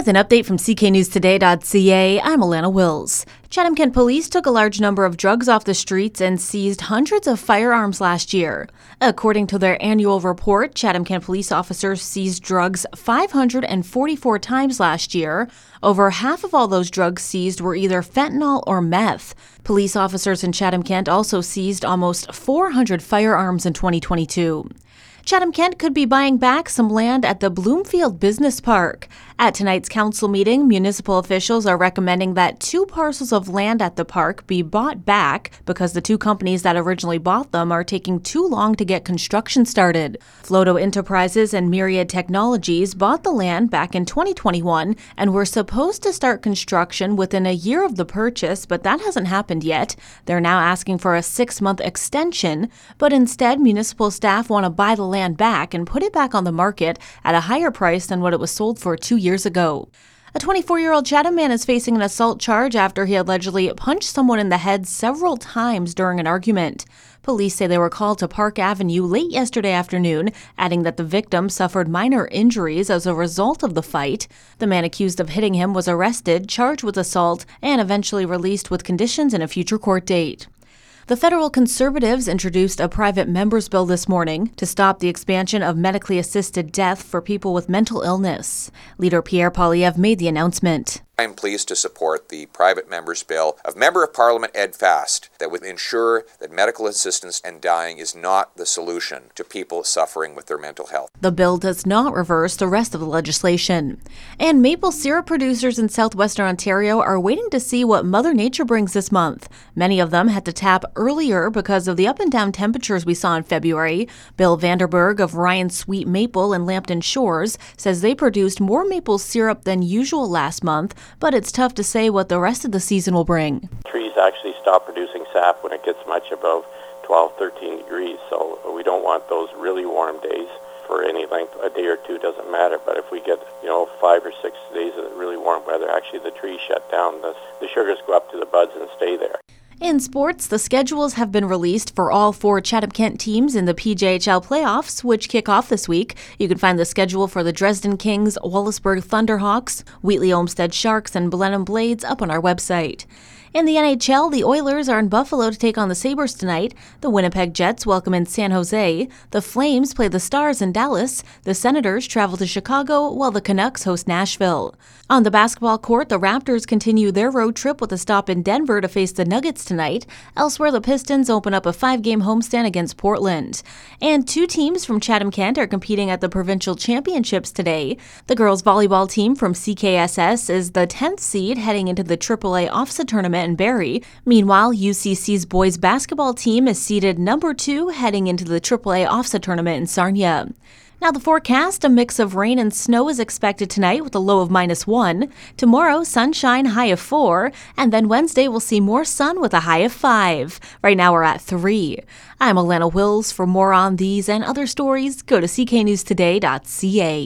With an update from cknewstoday.ca, I'm Alana Wills. Chatham Kent police took a large number of drugs off the streets and seized hundreds of firearms last year. According to their annual report, Chatham Kent police officers seized drugs 544 times last year. Over half of all those drugs seized were either fentanyl or meth. Police officers in Chatham Kent also seized almost 400 firearms in 2022. Chatham Kent could be buying back some land at the Bloomfield Business Park. At tonight's council meeting, municipal officials are recommending that two parcels of land at the park be bought back because the two companies that originally bought them are taking too long to get construction started. Floto Enterprises and Myriad Technologies bought the land back in 2021 and were supposed to start construction within a year of the purchase, but that hasn't happened yet. They're now asking for a six month extension, but instead, municipal staff want to buy the land back and put it back on the market at a higher price than what it was sold for two years ago. A 24 year old Chatham man is facing an assault charge after he allegedly punched someone in the head several times during an argument. Police say they were called to Park Avenue late yesterday afternoon, adding that the victim suffered minor injuries as a result of the fight. The man accused of hitting him was arrested, charged with assault, and eventually released with conditions in a future court date. The federal conservatives introduced a private members bill this morning to stop the expansion of medically assisted death for people with mental illness. Leader Pierre Poilievre made the announcement. I am pleased to support the private members bill of Member of Parliament Ed Fast that would ensure that medical assistance and dying is not the solution to people suffering with their mental health. The bill does not reverse the rest of the legislation. And maple syrup producers in southwestern Ontario are waiting to see what Mother Nature brings this month. Many of them had to tap earlier because of the up and down temperatures we saw in February. Bill Vanderberg of Ryan Sweet Maple in Lambton Shores says they produced more maple syrup than usual last month but it's tough to say what the rest of the season will bring. Trees actually stop producing sap when it gets much above 12, 13 degrees, so we don't want those really warm days for any length. A day or two doesn't matter, but if we get, you know, five or six days of really warm weather, actually the trees shut down. The, the sugars go up to the buds and stay there. In sports, the schedules have been released for all four Chatham Kent teams in the PJHL playoffs, which kick off this week. You can find the schedule for the Dresden Kings, Wallaceburg Thunderhawks, Wheatley Omstead Sharks, and Blenheim Blades up on our website. In the NHL, the Oilers are in Buffalo to take on the Sabres tonight. The Winnipeg Jets welcome in San Jose. The Flames play the Stars in Dallas. The Senators travel to Chicago, while the Canucks host Nashville. On the basketball court, the Raptors continue their road trip with a stop in Denver to face the Nuggets tonight. Elsewhere, the Pistons open up a five game homestand against Portland. And two teams from Chatham Kent are competing at the provincial championships today. The girls volleyball team from CKSS is the 10th seed heading into the AAA OFSAA tournament and Barrie. Meanwhile, UCC's boys basketball team is seeded number two heading into the AAA OFSAA tournament in Sarnia. Now, the forecast a mix of rain and snow is expected tonight with a low of minus one. Tomorrow, sunshine, high of four. And then Wednesday, we'll see more sun with a high of five. Right now, we're at three. I'm Alana Wills. For more on these and other stories, go to cknewstoday.ca.